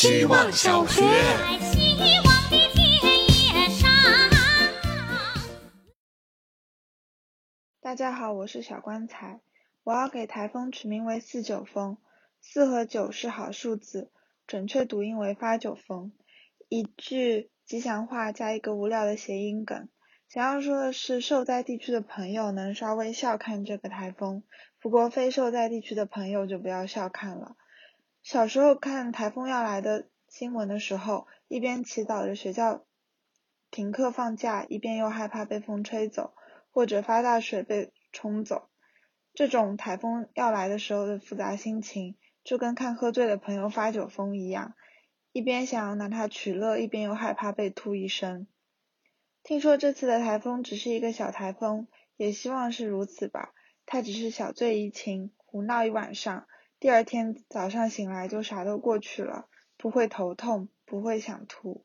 希望小学。希望的田野上。大家好，我是小棺材。我要给台风取名为四九风，四和九是好数字，准确读音为发九风。一句吉祥话加一个无聊的谐音梗。想要说的是，受灾地区的朋友能稍微笑看这个台风，不过非受灾地区的朋友就不要笑看了。小时候看台风要来的新闻的时候，一边祈祷着学校停课放假，一边又害怕被风吹走，或者发大水被冲走。这种台风要来的时候的复杂心情，就跟看喝醉的朋友发酒疯一样，一边想要拿它取乐，一边又害怕被吐一身。听说这次的台风只是一个小台风，也希望是如此吧。它只是小醉怡情，胡闹一晚上，第二天早上醒来就啥都过去了，不会头痛，不会想吐。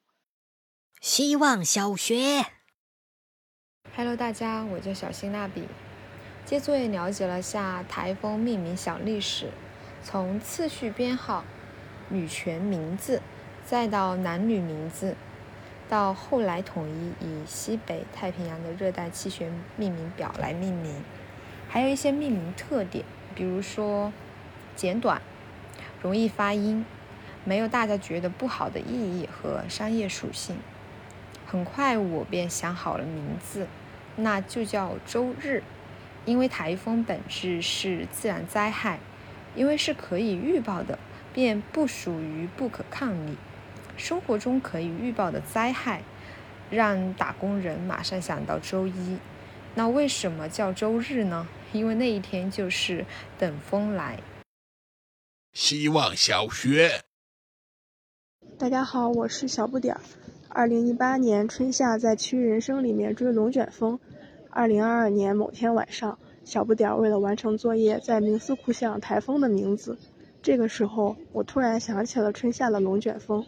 希望小学。Hello，大家，我叫小新蜡笔。接作业了解了下台风命名小历史，从次序编号、女权名字，再到男女名字，到后来统一以西北太平洋的热带气旋命名表来命名，还有一些命名特点，比如说简短、容易发音，没有大家觉得不好的意义和商业属性。很快我便想好了名字，那就叫周日。因为台风本质是自然灾害，因为是可以预报的，便不属于不可抗力。生活中可以预报的灾害，让打工人马上想到周一。那为什么叫周日呢？因为那一天就是等风来。希望小学。大家好，我是小不点儿。二零一八年春夏在《奇遇人生》里面追龙卷风。二零二二年某天晚上，小不点儿为了完成作业，在冥思苦想台风的名字。这个时候，我突然想起了春夏的龙卷风。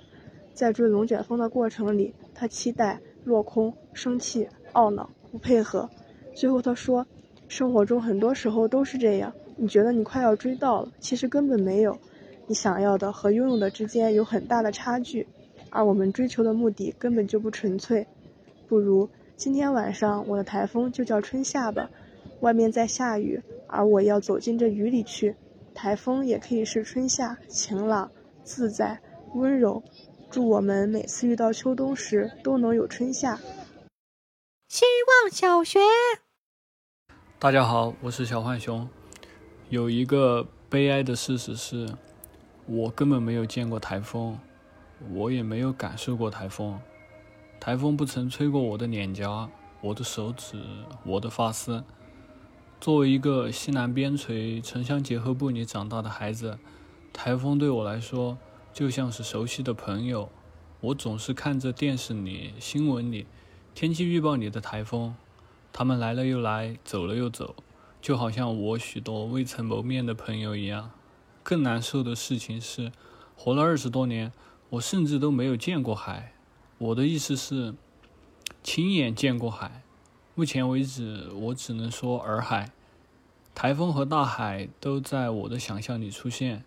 在追龙卷风的过程里，他期待、落空、生气、懊恼、不配合。最后他说：“生活中很多时候都是这样，你觉得你快要追到了，其实根本没有。你想要的和拥有的之间有很大的差距，而我们追求的目的根本就不纯粹。不如。”今天晚上我的台风就叫春夏吧，外面在下雨，而我要走进这雨里去。台风也可以是春夏，晴朗、自在、温柔。祝我们每次遇到秋冬时都能有春夏。希望小学。大家好，我是小浣熊。有一个悲哀的事实是，我根本没有见过台风，我也没有感受过台风。台风不曾吹过我的脸颊、我的手指、我的发丝。作为一个西南边陲城乡结合部里长大的孩子，台风对我来说就像是熟悉的朋友。我总是看着电视里、新闻里、天气预报里的台风，他们来了又来，走了又走，就好像我许多未曾谋面的朋友一样。更难受的事情是，活了二十多年，我甚至都没有见过海。我的意思是，亲眼见过海。目前为止，我只能说洱海。台风和大海都在我的想象里出现，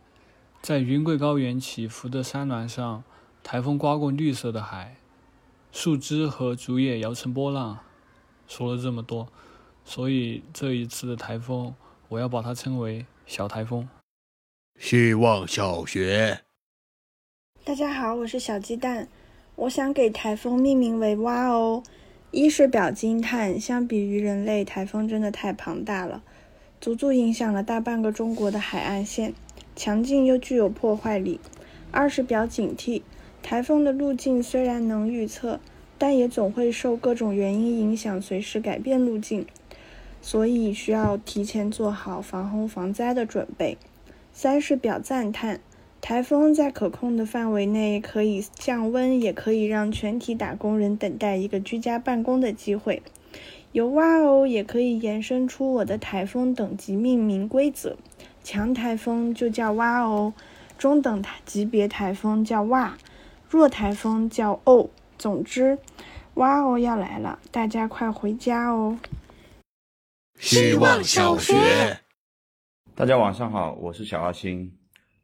在云贵高原起伏的山峦上，台风刮过绿色的海，树枝和竹叶摇成波浪。说了这么多，所以这一次的台风，我要把它称为小台风。希望小学。大家好，我是小鸡蛋。我想给台风命名为“哇哦”，一是表惊叹，相比于人类，台风真的太庞大了，足足影响了大半个中国的海岸线，强劲又具有破坏力；二是表警惕，台风的路径虽然能预测，但也总会受各种原因影响，随时改变路径，所以需要提前做好防洪防灾的准备；三是表赞叹。台风在可控的范围内可以降温，也可以让全体打工人等待一个居家办公的机会。有哇哦也可以延伸出我的台风等级命名规则：强台风就叫哇哦，中等级别台风叫哇，弱台风叫哦。总之，哇哦要来了，大家快回家哦！希望小学。大家晚上好，我是小阿星。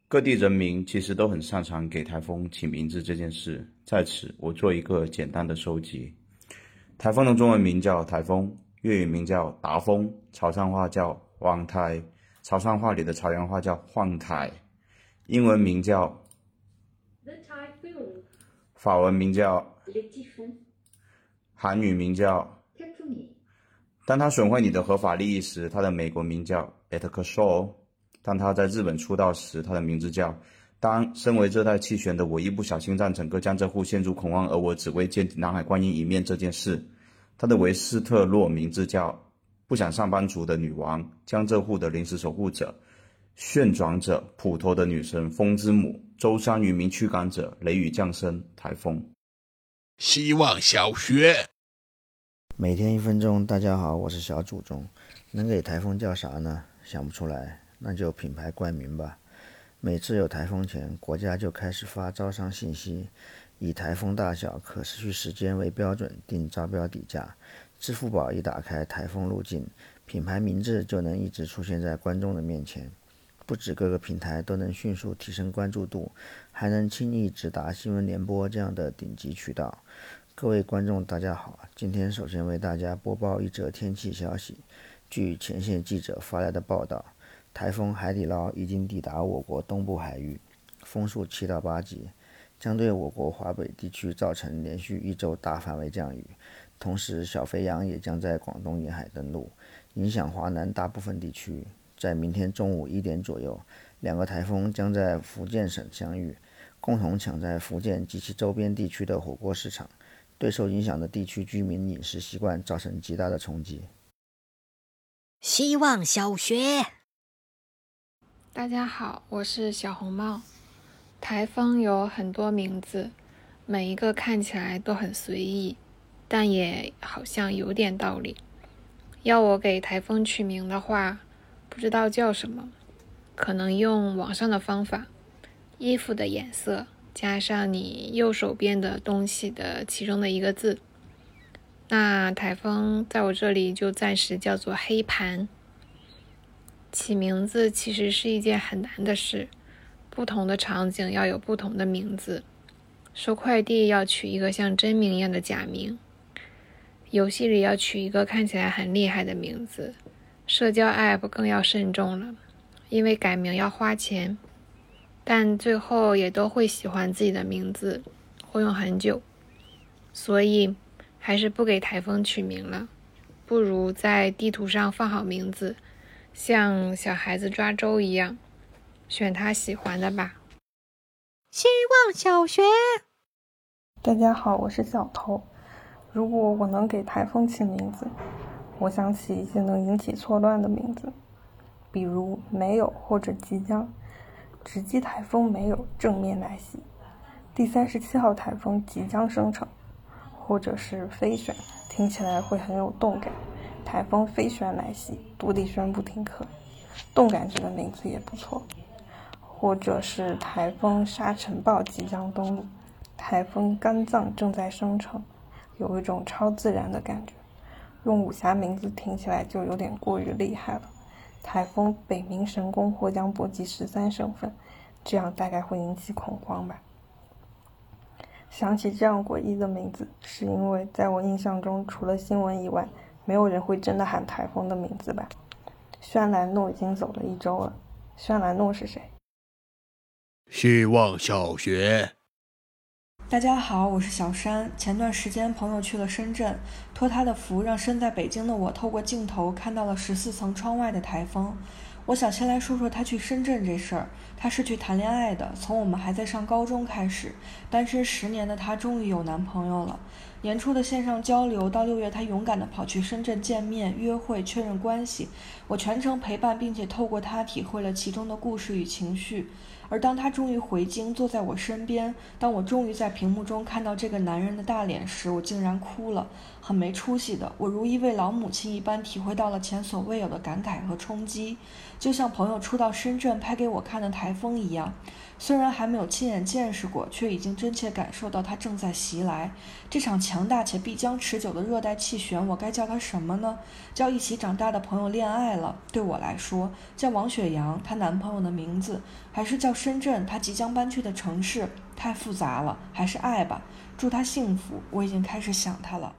各地人民其实都很擅长给台风起名字这件事，在此我做一个简单的收集。台风的中文名叫台风，粤语名叫达风，潮汕话叫旺台，潮汕话里的潮阳话叫晃台，英文名叫，法文名叫，韩语名叫。当他损坏你的合法利益时，他的美国名叫 e t k s h o 当他在日本出道时，他的名字叫。当身为热带气旋的我一不小心让整个江浙沪陷入恐慌，而我只为见南海观音一面这件事，他的维斯特洛名字叫不想上班族的女王，江浙沪的临时守护者，旋转者，普陀的女神，风之母，舟山渔民驱赶者，雷雨降生，台风。希望小学。每天一分钟，大家好，我是小祖宗，能给台风叫啥呢？想不出来。那就品牌冠名吧。每次有台风前，国家就开始发招商信息，以台风大小、可持续时间为标准定招标底价。支付宝一打开台风路径，品牌名字就能一直出现在观众的面前。不止各个平台都能迅速提升关注度，还能轻易直达新闻联播这样的顶级渠道。各位观众，大家好，今天首先为大家播报一则天气消息。据前线记者发来的报道。台风海底捞已经抵达我国东部海域，风速七到八级，将对我国华北地区造成连续一周大范围降雨。同时，小肥羊也将在广东沿海登陆，影响华南大部分地区。在明天中午一点左右，两个台风将在福建省相遇，共同抢在福建及其周边地区的火锅市场，对受影响的地区居民饮食习惯造成极大的冲击。希望小学。大家好，我是小红帽。台风有很多名字，每一个看起来都很随意，但也好像有点道理。要我给台风取名的话，不知道叫什么，可能用网上的方法：衣服的颜色加上你右手边的东西的其中的一个字。那台风在我这里就暂时叫做黑盘。起名字其实是一件很难的事，不同的场景要有不同的名字。收快递要取一个像真名一样的假名，游戏里要取一个看起来很厉害的名字，社交 App 更要慎重了，因为改名要花钱。但最后也都会喜欢自己的名字，会用很久，所以还是不给台风取名了，不如在地图上放好名字。像小孩子抓周一样，选他喜欢的吧。希望小学。大家好，我是小偷。如果我能给台风起名字，我想起一些能引起错乱的名字，比如没有或者即将。直击台风没有正面来袭，第三十七号台风即将生成，或者是飞旋，听起来会很有动感。台风飞旋来袭，独立宣布停课。动感这个名字也不错，或者是台风沙尘暴即将登陆，台风肝脏正在生成，有一种超自然的感觉。用武侠名字听起来就有点过于厉害了。台风北冥神功或将波及十三省份，这样大概会引起恐慌吧。想起这样诡异的名字，是因为在我印象中，除了新闻以外。没有人会真的喊台风的名字吧？轩兰诺已经走了一周了。轩兰诺是谁？希望小学。大家好，我是小山。前段时间朋友去了深圳，托他的福，让身在北京的我透过镜头看到了十四层窗外的台风。我想先来说说他去深圳这事儿。他是去谈恋爱的，从我们还在上高中开始，单身十年的他终于有男朋友了。年初的线上交流到六月，他勇敢地跑去深圳见面、约会、确认关系。我全程陪伴，并且透过他体会了其中的故事与情绪。而当他终于回京，坐在我身边，当我终于在屏幕中看到这个男人的大脸时，我竟然哭了，很没出息的。我如一位老母亲一般，体会到了前所未有的感慨和冲击，就像朋友初到深圳拍给我看的台风一样。虽然还没有亲眼见识过，却已经真切感受到它正在袭来。这场强大且必将持久的热带气旋，我该叫它什么呢？叫一起长大的朋友恋爱了，对我来说，叫王雪阳她男朋友的名字，还是叫深圳她即将搬去的城市？太复杂了，还是爱吧。祝他幸福，我已经开始想他了。